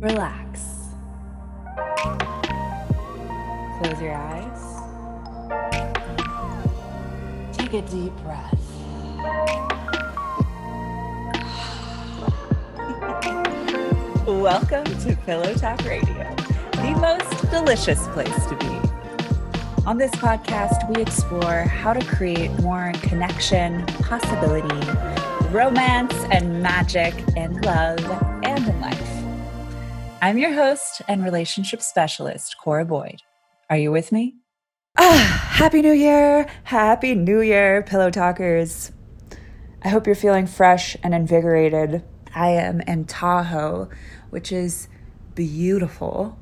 Relax. Close your eyes. Take a deep breath. Welcome to Pillow Talk Radio, the most delicious place to be. On this podcast, we explore how to create more connection, possibility, romance, and magic in love and in life. I'm your host and relationship specialist, Cora Boyd. Are you with me? Ah, Happy New Year! Happy New Year, Pillow Talkers. I hope you're feeling fresh and invigorated. I am in Tahoe, which is beautiful.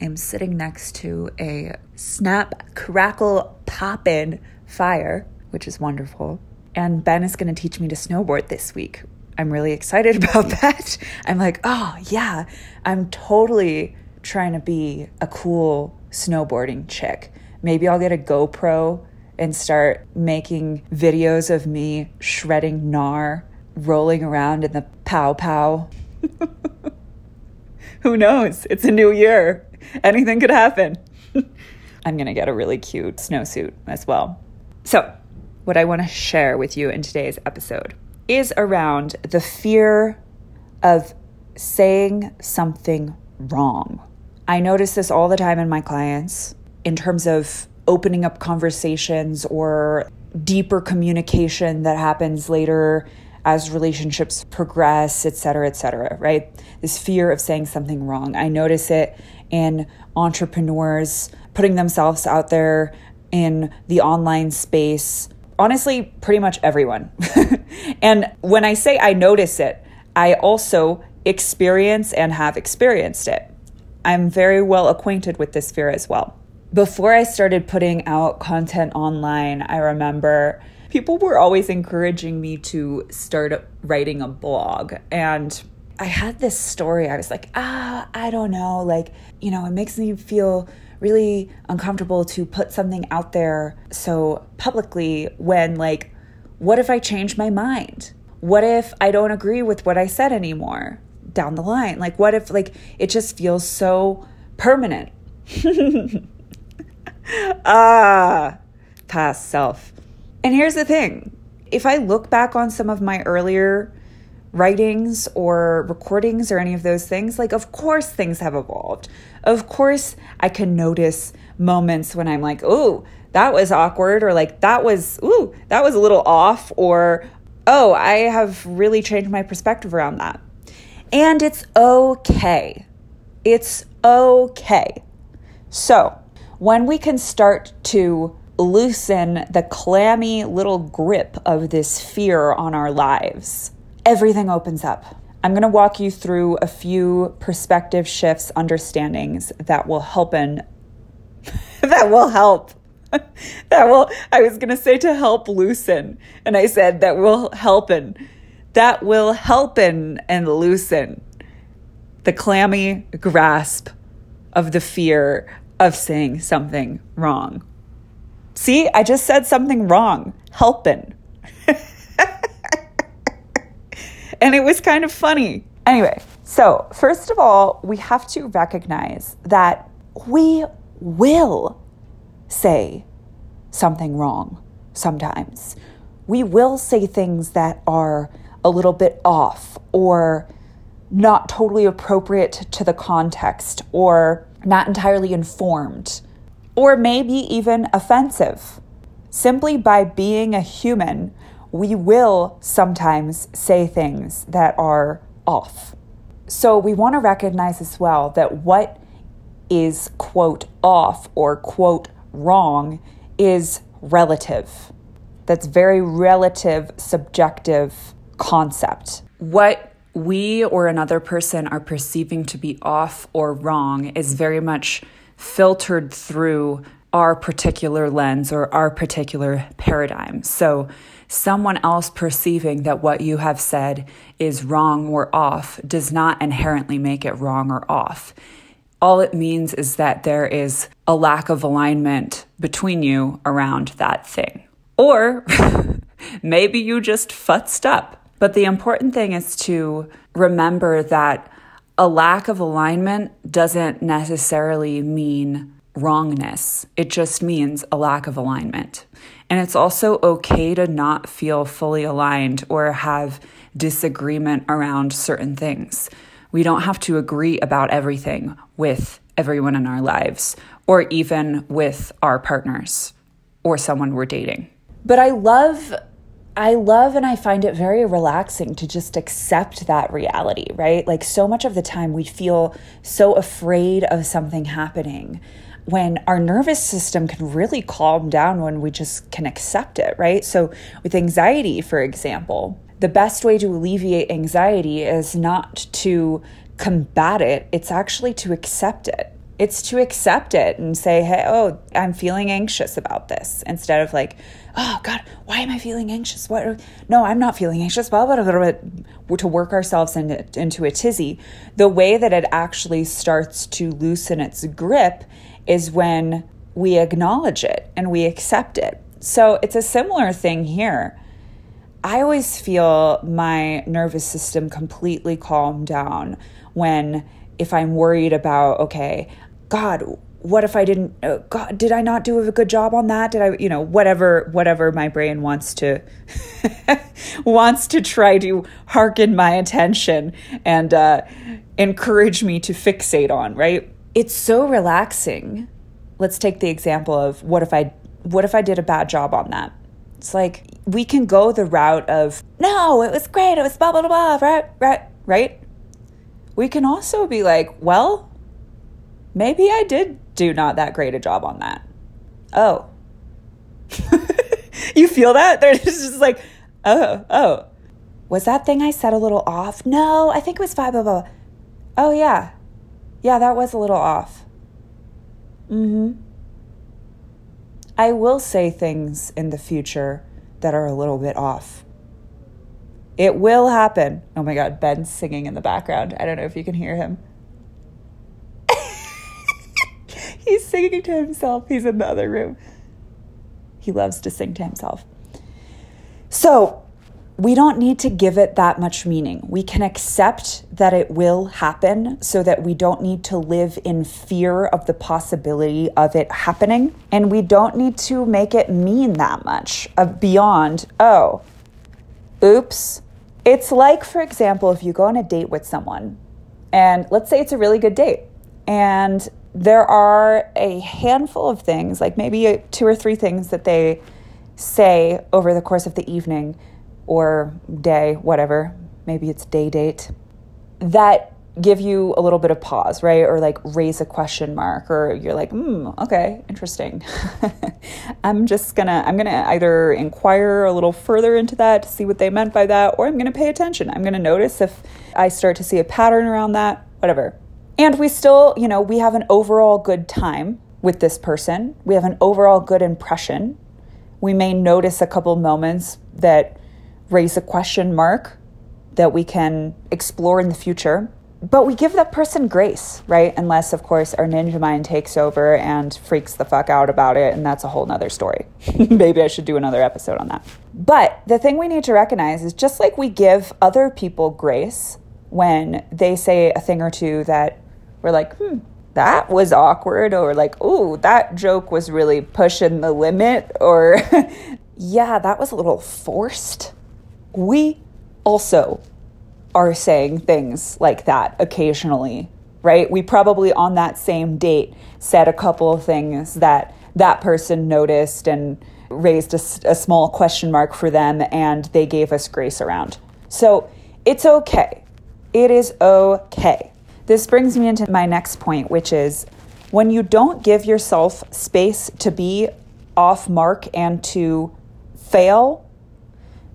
I'm sitting next to a snap, crackle, poppin' fire, which is wonderful. And Ben is going to teach me to snowboard this week. I'm really excited about that. I'm like, oh, yeah, I'm totally trying to be a cool snowboarding chick. Maybe I'll get a GoPro and start making videos of me shredding gnar, rolling around in the pow pow. Who knows? It's a new year. Anything could happen. I'm going to get a really cute snowsuit as well. So, what I want to share with you in today's episode is around the fear of saying something wrong. I notice this all the time in my clients in terms of opening up conversations or deeper communication that happens later as relationships progress, et cetera, et cetera, right? This fear of saying something wrong. I notice it in entrepreneurs putting themselves out there in the online space. Honestly, pretty much everyone. and when I say I notice it, I also experience and have experienced it. I'm very well acquainted with this fear as well. Before I started putting out content online, I remember people were always encouraging me to start writing a blog. And I had this story. I was like, ah, I don't know. Like, you know, it makes me feel really uncomfortable to put something out there so publicly when, like, what if I change my mind? What if I don't agree with what I said anymore down the line? Like, what if, like, it just feels so permanent? ah, past self. And here's the thing if I look back on some of my earlier writings or recordings or any of those things, like, of course, things have evolved. Of course, I can notice moments when I'm like, oh, that was awkward, or like, that was, ooh, that was a little off, or, oh, I have really changed my perspective around that. And it's okay. It's okay. So, when we can start to loosen the clammy little grip of this fear on our lives, everything opens up. I'm going to walk you through a few perspective shifts, understandings that will help and that will help. that will I was going to say to help loosen and I said that will help and that will help and, and loosen the clammy grasp of the fear of saying something wrong. See, I just said something wrong. Helping. and it was kind of funny. Anyway, so first of all, we have to recognize that we will say something wrong sometimes. We will say things that are a little bit off or not totally appropriate to the context or not entirely informed or maybe even offensive. Simply by being a human, we will sometimes say things that are off. So we want to recognize as well that what is, quote, off or, quote, wrong is relative. That's very relative, subjective concept. What we or another person are perceiving to be off or wrong is very much filtered through our particular lens or our particular paradigm. So, someone else perceiving that what you have said is wrong or off does not inherently make it wrong or off. All it means is that there is a lack of alignment between you around that thing. Or maybe you just futzed up. But the important thing is to remember that a lack of alignment doesn't necessarily mean wrongness, it just means a lack of alignment. And it's also okay to not feel fully aligned or have disagreement around certain things. We don't have to agree about everything with everyone in our lives or even with our partners or someone we're dating. But I love I love and I find it very relaxing to just accept that reality, right? Like so much of the time we feel so afraid of something happening when our nervous system can really calm down when we just can accept it, right? So with anxiety, for example, the best way to alleviate anxiety is not to combat it, it's actually to accept it it's to accept it and say, hey, oh, I'm feeling anxious about this instead of like, oh God, why am I feeling anxious? What? No, I'm not feeling anxious. Blah, blah, blah, blah, to work ourselves into, into a tizzy. The way that it actually starts to loosen its grip is when we acknowledge it and we accept it. So it's a similar thing here. I always feel my nervous system completely calm down when if I'm worried about, okay, God, what if I didn't, uh, God, did I not do a good job on that? Did I, you know, whatever, whatever my brain wants to, wants to try to hearken my attention and uh, encourage me to fixate on, right? It's so relaxing. Let's take the example of what if I, what if I did a bad job on that? It's like we can go the route of, no, it was great. It was blah, blah, blah, blah, right, right, right? We can also be like, well, maybe I did do not that great a job on that. Oh. you feel that? They're just like, oh, oh. Was that thing I said a little off? No, I think it was five, blah, blah. Oh, yeah. Yeah, that was a little off. Mm hmm. I will say things in the future that are a little bit off. It will happen. Oh my God, Ben's singing in the background. I don't know if you can hear him. He's singing to himself. He's in the other room. He loves to sing to himself. So, we don't need to give it that much meaning. We can accept that it will happen so that we don't need to live in fear of the possibility of it happening. And we don't need to make it mean that much beyond, oh, oops. It's like, for example, if you go on a date with someone, and let's say it's a really good date, and there are a handful of things, like maybe two or three things that they say over the course of the evening or day, whatever, maybe it's day date, that give you a little bit of pause, right? Or like raise a question mark, or you're like, hmm, okay, interesting. I'm just gonna, I'm gonna either inquire a little further into that to see what they meant by that, or I'm gonna pay attention. I'm gonna notice if I start to see a pattern around that, whatever. And we still, you know, we have an overall good time with this person. We have an overall good impression. We may notice a couple moments that raise a question mark that we can explore in the future. But we give that person grace, right? Unless, of course, our ninja mind takes over and freaks the fuck out about it, and that's a whole nother story. Maybe I should do another episode on that. But the thing we need to recognize is just like we give other people grace when they say a thing or two that we're like, hmm, that was awkward, or like, oh, that joke was really pushing the limit, or yeah, that was a little forced. We also are saying things like that occasionally, right? We probably on that same date said a couple of things that that person noticed and raised a, a small question mark for them, and they gave us grace around. So it's okay. It is okay this brings me into my next point, which is when you don't give yourself space to be off mark and to fail,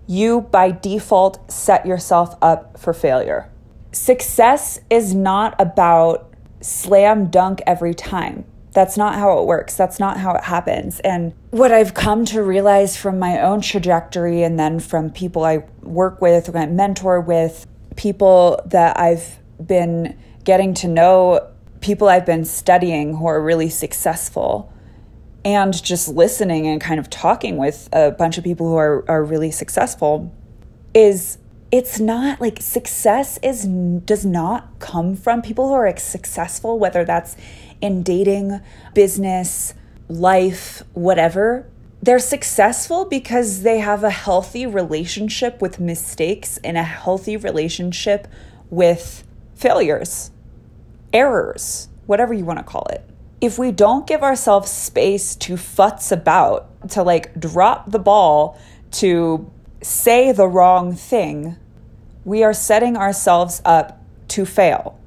you by default set yourself up for failure. Success is not about slam dunk every time. That's not how it works. That's not how it happens. And what I've come to realize from my own trajectory and then from people I work with, I mentor with, people that I've been getting to know people I've been studying who are really successful and just listening and kind of talking with a bunch of people who are, are really successful is it's not like success is does not come from people who are successful whether that's in dating, business, life, whatever. They're successful because they have a healthy relationship with mistakes and a healthy relationship with failures, errors, whatever you want to call it. If we don't give ourselves space to futz about, to like drop the ball, to say the wrong thing, we are setting ourselves up to fail.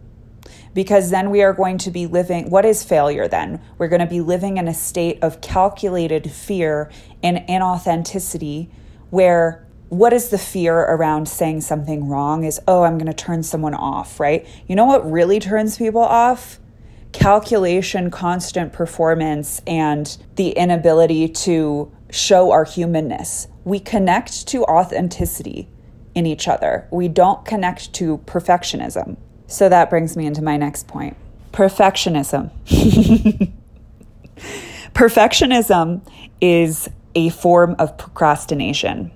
Because then we are going to be living, what is failure then? We're going to be living in a state of calculated fear and inauthenticity where what is the fear around saying something wrong is, oh, I'm going to turn someone off, right? You know what really turns people off? Calculation, constant performance, and the inability to show our humanness. We connect to authenticity in each other. We don't connect to perfectionism. So that brings me into my next point perfectionism. perfectionism is a form of procrastination.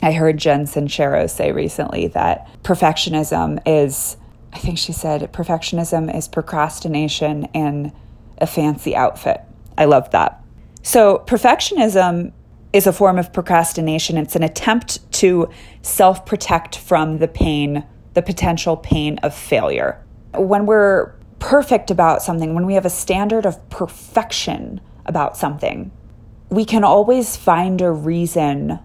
I heard Jen Sincero say recently that perfectionism is, I think she said, perfectionism is procrastination in a fancy outfit. I love that. So, perfectionism is a form of procrastination. It's an attempt to self protect from the pain, the potential pain of failure. When we're perfect about something, when we have a standard of perfection about something, we can always find a reason,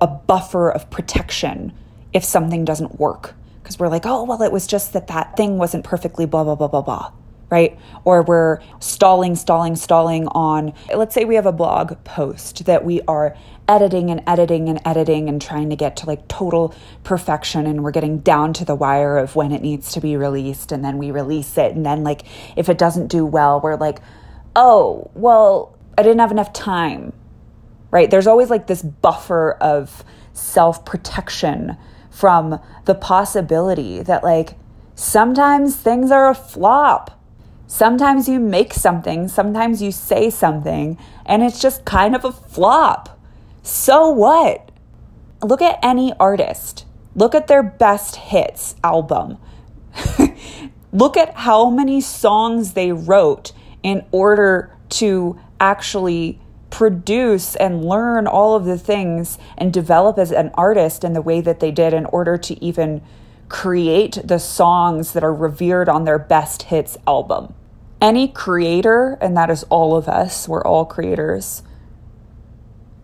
a buffer of protection if something doesn't work. Because we're like, oh, well, it was just that that thing wasn't perfectly blah, blah, blah, blah, blah right? Or we're stalling, stalling, stalling on, let's say we have a blog post that we are editing and editing and editing and trying to get to like total perfection and we're getting down to the wire of when it needs to be released and then we release it and then like if it doesn't do well we're like oh well i didn't have enough time right there's always like this buffer of self-protection from the possibility that like sometimes things are a flop Sometimes you make something, sometimes you say something, and it's just kind of a flop. So what? Look at any artist. Look at their best hits album. Look at how many songs they wrote in order to actually produce and learn all of the things and develop as an artist in the way that they did in order to even create the songs that are revered on their best hits album. Any creator, and that is all of us, we're all creators,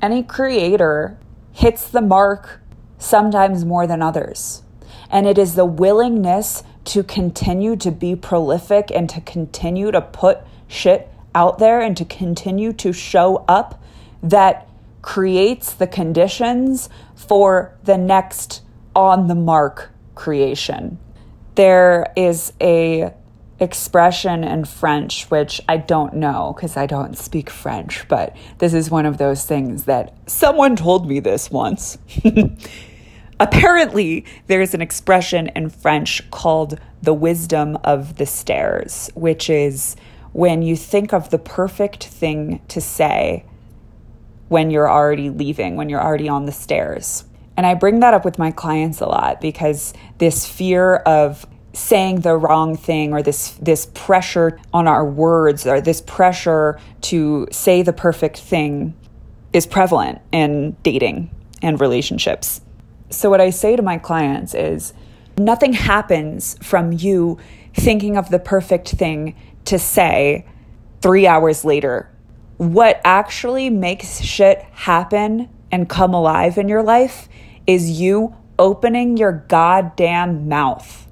any creator hits the mark sometimes more than others. And it is the willingness to continue to be prolific and to continue to put shit out there and to continue to show up that creates the conditions for the next on the mark creation. There is a expression in French, which I don't know because I don't speak French, but this is one of those things that someone told me this once. Apparently, there's an expression in French called the wisdom of the stairs, which is when you think of the perfect thing to say when you're already leaving, when you're already on the stairs. And I bring that up with my clients a lot because this fear of saying the wrong thing or this this pressure on our words or this pressure to say the perfect thing is prevalent in dating and relationships. So what I say to my clients is nothing happens from you thinking of the perfect thing to say 3 hours later. What actually makes shit happen and come alive in your life is you opening your goddamn mouth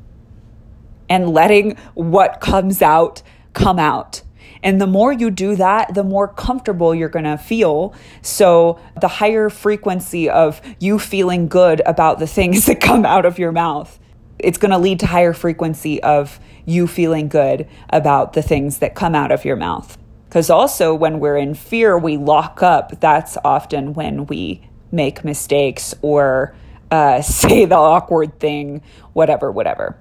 and letting what comes out come out. And the more you do that, the more comfortable you're going to feel. So, the higher frequency of you feeling good about the things that come out of your mouth, it's going to lead to higher frequency of you feeling good about the things that come out of your mouth. Because also, when we're in fear, we lock up. That's often when we make mistakes or uh, say the awkward thing, whatever, whatever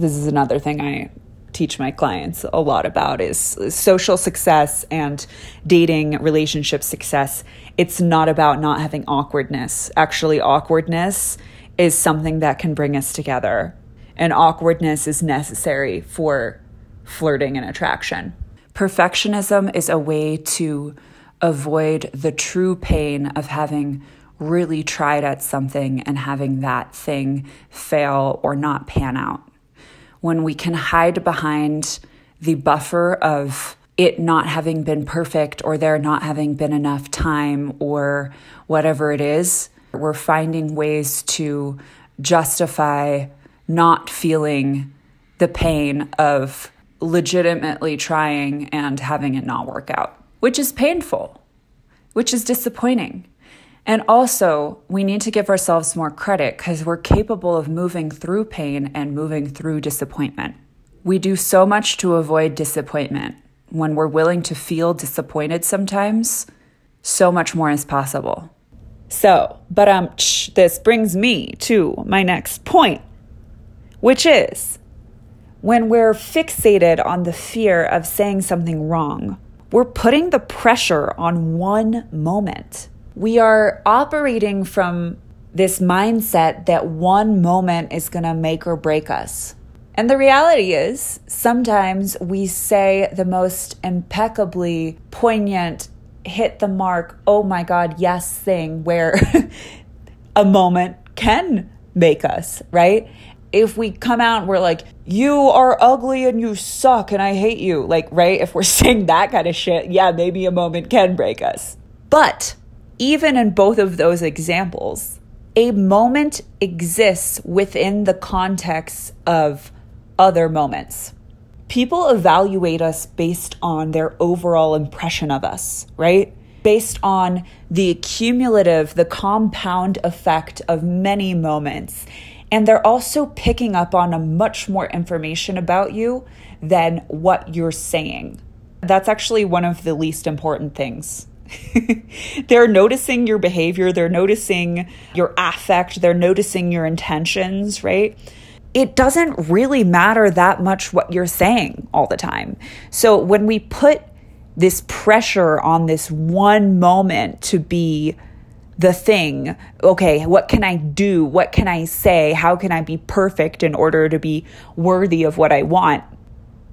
this is another thing I teach my clients a lot about is social success and dating relationship success. It's not about not having awkwardness. Actually, awkwardness is something that can bring us together, and awkwardness is necessary for flirting and attraction. Perfectionism is a way to avoid the true pain of having really tried at something and having that thing fail or not pan out. When we can hide behind the buffer of it not having been perfect or there not having been enough time or whatever it is, we're finding ways to justify not feeling the pain of legitimately trying and having it not work out, which is painful, which is disappointing. And also, we need to give ourselves more credit because we're capable of moving through pain and moving through disappointment. We do so much to avoid disappointment. When we're willing to feel disappointed sometimes, so much more is possible. So, but um, this brings me to my next point, which is when we're fixated on the fear of saying something wrong, we're putting the pressure on one moment. We are operating from this mindset that one moment is going to make or break us. And the reality is, sometimes we say the most impeccably poignant, hit the mark, oh my God, yes thing where a moment can make us, right? if we come out and we're like, you are ugly and you suck and I hate you, like, right? If we're saying that kind of shit, yeah, maybe a moment can break us. But even in both of those examples, a moment exists within the context of other moments. People evaluate us based on their overall impression of us, right? Based on the cumulative, the compound effect of many moments and they're also picking up on a much more information about you than what you're saying. That's actually one of the least important things. they're noticing your behavior, they're noticing your affect, they're noticing your intentions, right? It doesn't really matter that much what you're saying all the time. So when we put this pressure on this one moment to be the thing. Okay, what can I do? What can I say? How can I be perfect in order to be worthy of what I want?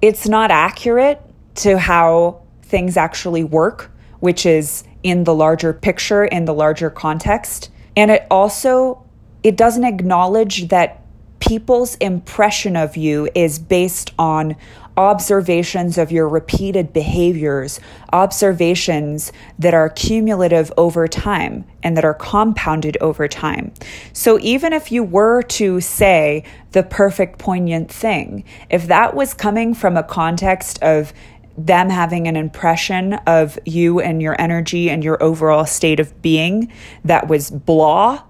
It's not accurate to how things actually work, which is in the larger picture, in the larger context. And it also it doesn't acknowledge that people's impression of you is based on observations of your repeated behaviors, observations that are cumulative over time and that are compounded over time. So even if you were to say the perfect poignant thing, if that was coming from a context of them having an impression of you and your energy and your overall state of being that was blah,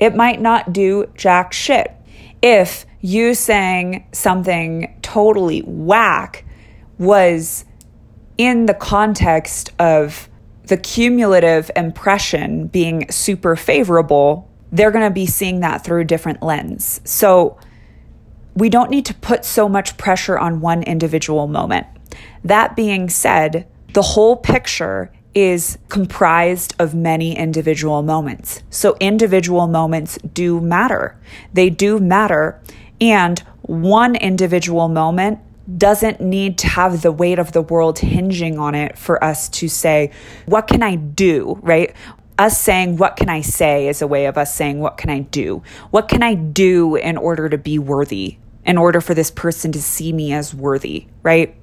it might not do jack shit. If you saying something totally whack was in the context of the cumulative impression being super favorable, they're going to be seeing that through a different lens. So we don't need to put so much pressure on one individual moment. That being said, the whole picture is comprised of many individual moments. So individual moments do matter. They do matter. And one individual moment doesn't need to have the weight of the world hinging on it for us to say, What can I do? Right? Us saying, What can I say? is a way of us saying, What can I do? What can I do in order to be worthy? In order for this person to see me as worthy, right?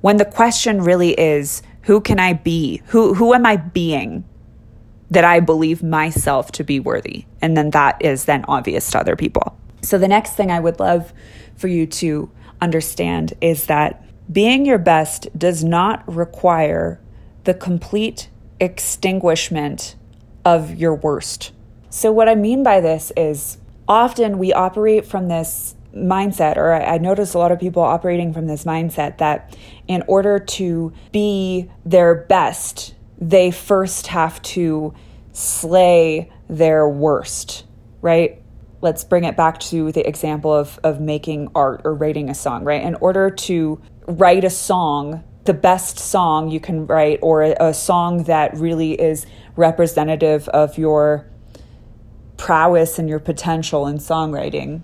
When the question really is, Who can I be? Who, who am I being? That I believe myself to be worthy. And then that is then obvious to other people. So, the next thing I would love for you to understand is that being your best does not require the complete extinguishment of your worst. So, what I mean by this is often we operate from this mindset, or I notice a lot of people operating from this mindset that in order to be their best, they first have to slay their worst, right? let's bring it back to the example of, of making art or writing a song, right? In order to write a song, the best song you can write, or a, a song that really is representative of your prowess and your potential in songwriting,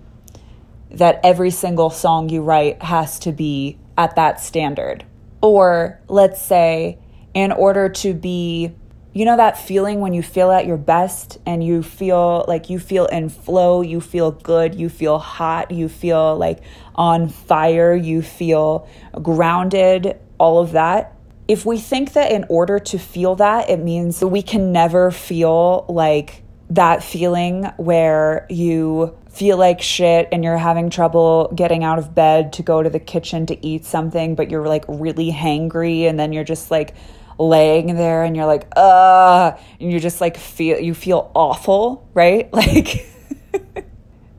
that every single song you write has to be at that standard. Or let's say, in order to be, you know, that feeling when you feel at your best and you feel like you feel in flow, you feel good, you feel hot, you feel like on fire, you feel grounded, all of that. If we think that in order to feel that, it means we can never feel like that feeling where you feel like shit and you're having trouble getting out of bed to go to the kitchen to eat something, but you're like really hangry and then you're just like laying there and you're like, uh, and you just like feel, you feel awful, right? Like,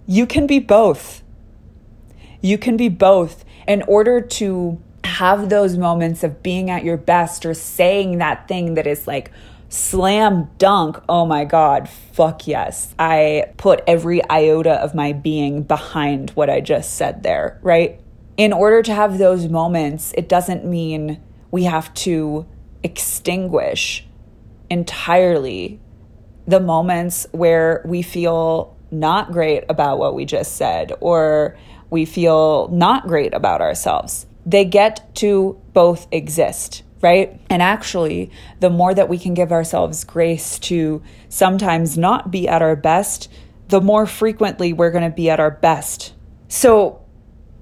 you can be both. You can be both in order to have those moments of being at your best or saying that thing that is like, slam dunk, oh my God, fuck yes. I put every iota of my being behind what I just said there, right? In order to have those moments, it doesn't mean we have to extinguish entirely the moments where we feel not great about what we just said or we feel not great about ourselves. They get to both exist right? And actually, the more that we can give ourselves grace to sometimes not be at our best, the more frequently we're going to be at our best. So,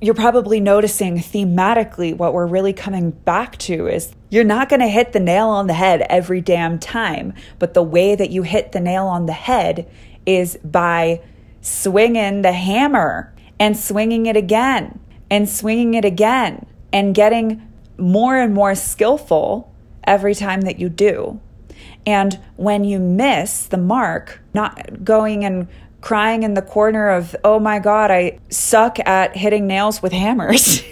you're probably noticing thematically what we're really coming back to is you're not going to hit the nail on the head every damn time, but the way that you hit the nail on the head is by swinging the hammer and swinging it again and swinging it again and getting more and more skillful every time that you do. And when you miss the mark, not going and crying in the corner of, oh my God, I suck at hitting nails with hammers,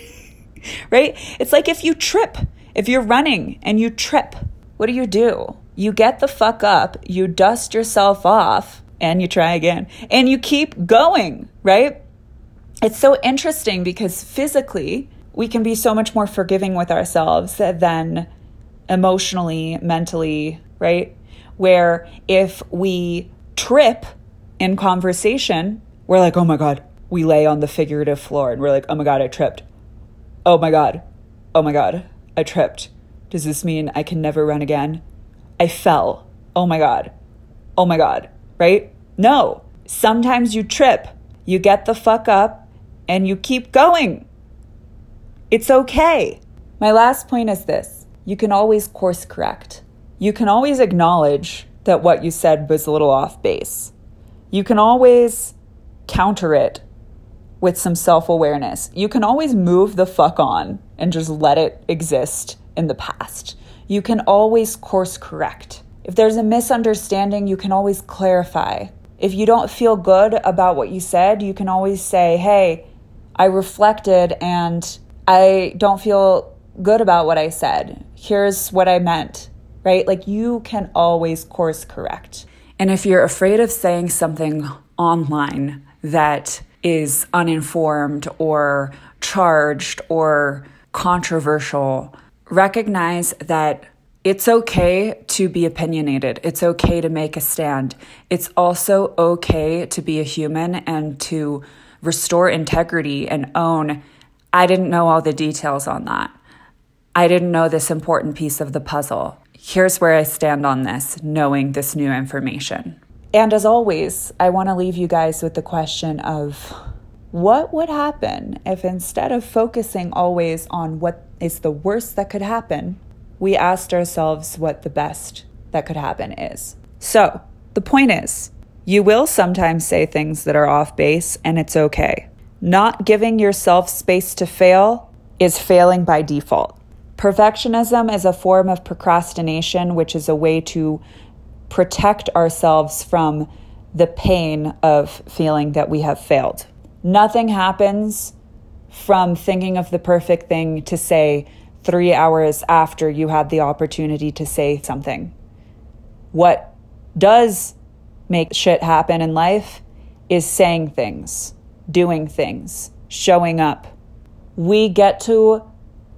right? It's like if you trip, if you're running and you trip, what do you do? You get the fuck up, you dust yourself off, and you try again, and you keep going, right? It's so interesting because physically, we can be so much more forgiving with ourselves than emotionally, mentally, right? Where if we trip in conversation, we're like, oh my God, we lay on the figurative floor and we're like, oh my God, I tripped. Oh my God. Oh my God, I tripped. Does this mean I can never run again? I fell. Oh my God. Oh my God, right? No. Sometimes you trip, you get the fuck up, and you keep going. It's okay. My last point is this you can always course correct. You can always acknowledge that what you said was a little off base. You can always counter it with some self awareness. You can always move the fuck on and just let it exist in the past. You can always course correct. If there's a misunderstanding, you can always clarify. If you don't feel good about what you said, you can always say, hey, I reflected and I don't feel good about what I said. Here's what I meant, right? Like you can always course correct. And if you're afraid of saying something online that is uninformed or charged or controversial, recognize that it's okay to be opinionated. It's okay to make a stand. It's also okay to be a human and to restore integrity and own I didn't know all the details on that. I didn't know this important piece of the puzzle. Here's where I stand on this, knowing this new information. And as always, I want to leave you guys with the question of what would happen if instead of focusing always on what is the worst that could happen, we asked ourselves what the best that could happen is. So, the point is, you will sometimes say things that are off base, and it's okay. Not giving yourself space to fail is failing by default. Perfectionism is a form of procrastination, which is a way to protect ourselves from the pain of feeling that we have failed. Nothing happens from thinking of the perfect thing to say three hours after you had the opportunity to say something. What does make shit happen in life is saying things doing things, showing up. We get to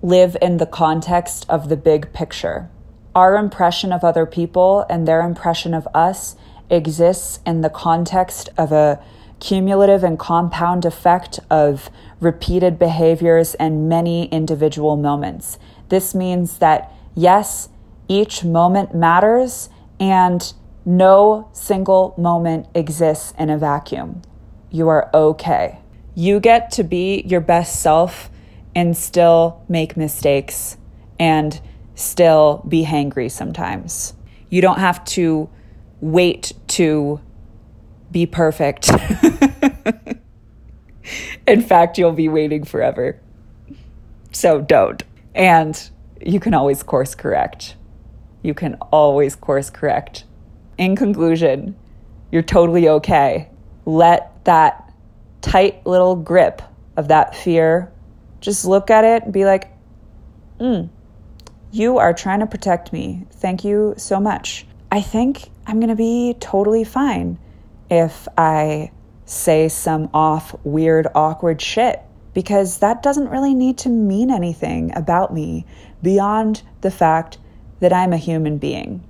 live in the context of the big picture. Our impression of other people and their impression of us exists in the context of a cumulative and compound effect of repeated behaviors and many individual moments. This means that, yes, each moment matters and no single moment exists in a vacuum. You are okay. You get to be your best self and still make mistakes and still be hangry sometimes. You don't have to wait to be perfect. In fact, you'll be waiting forever. So don't. And you can always course correct. You can always course correct. In conclusion, you're totally okay. Let that tight little grip of that fear just look at it and be like, mm, you are trying to protect me. Thank you so much. I think I'm going to be totally fine if I say some off, weird, awkward shit because that doesn't really need to mean anything about me beyond the fact that I'm a human being.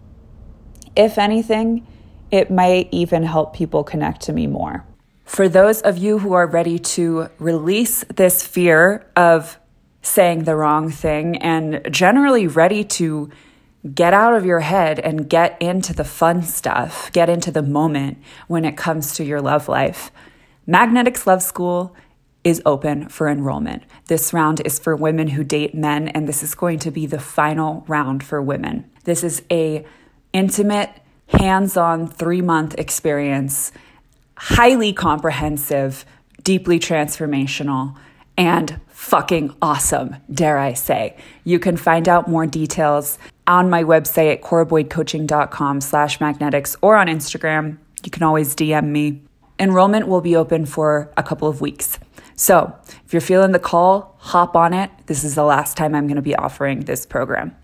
If anything, it might even help people connect to me more. For those of you who are ready to release this fear of saying the wrong thing and generally ready to get out of your head and get into the fun stuff, get into the moment when it comes to your love life. Magnetics Love School is open for enrollment. This round is for women who date men and this is going to be the final round for women. This is a intimate, hands-on 3-month experience, highly comprehensive, deeply transformational and fucking awesome, dare I say. You can find out more details on my website at coraboydcoaching.com slash magnetics or on Instagram. You can always DM me. Enrollment will be open for a couple of weeks. So if you're feeling the call, hop on it. This is the last time I'm going to be offering this program.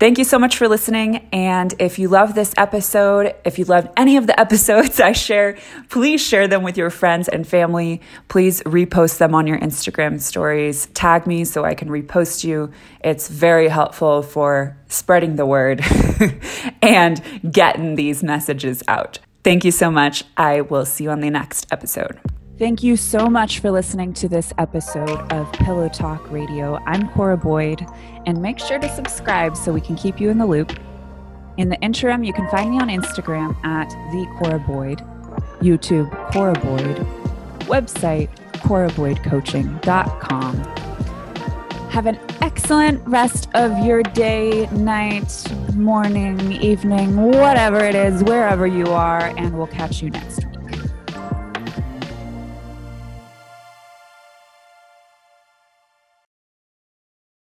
Thank you so much for listening. And if you love this episode, if you loved any of the episodes I share, please share them with your friends and family. Please repost them on your Instagram stories. Tag me so I can repost you. It's very helpful for spreading the word and getting these messages out. Thank you so much. I will see you on the next episode. Thank you so much for listening to this episode of Pillow Talk Radio. I'm Cora Boyd, and make sure to subscribe so we can keep you in the loop. In the interim, you can find me on Instagram at the Cora Boyd, YouTube Cora Boyd, website coraboydcoaching.com. Have an excellent rest of your day, night, morning, evening, whatever it is, wherever you are, and we'll catch you next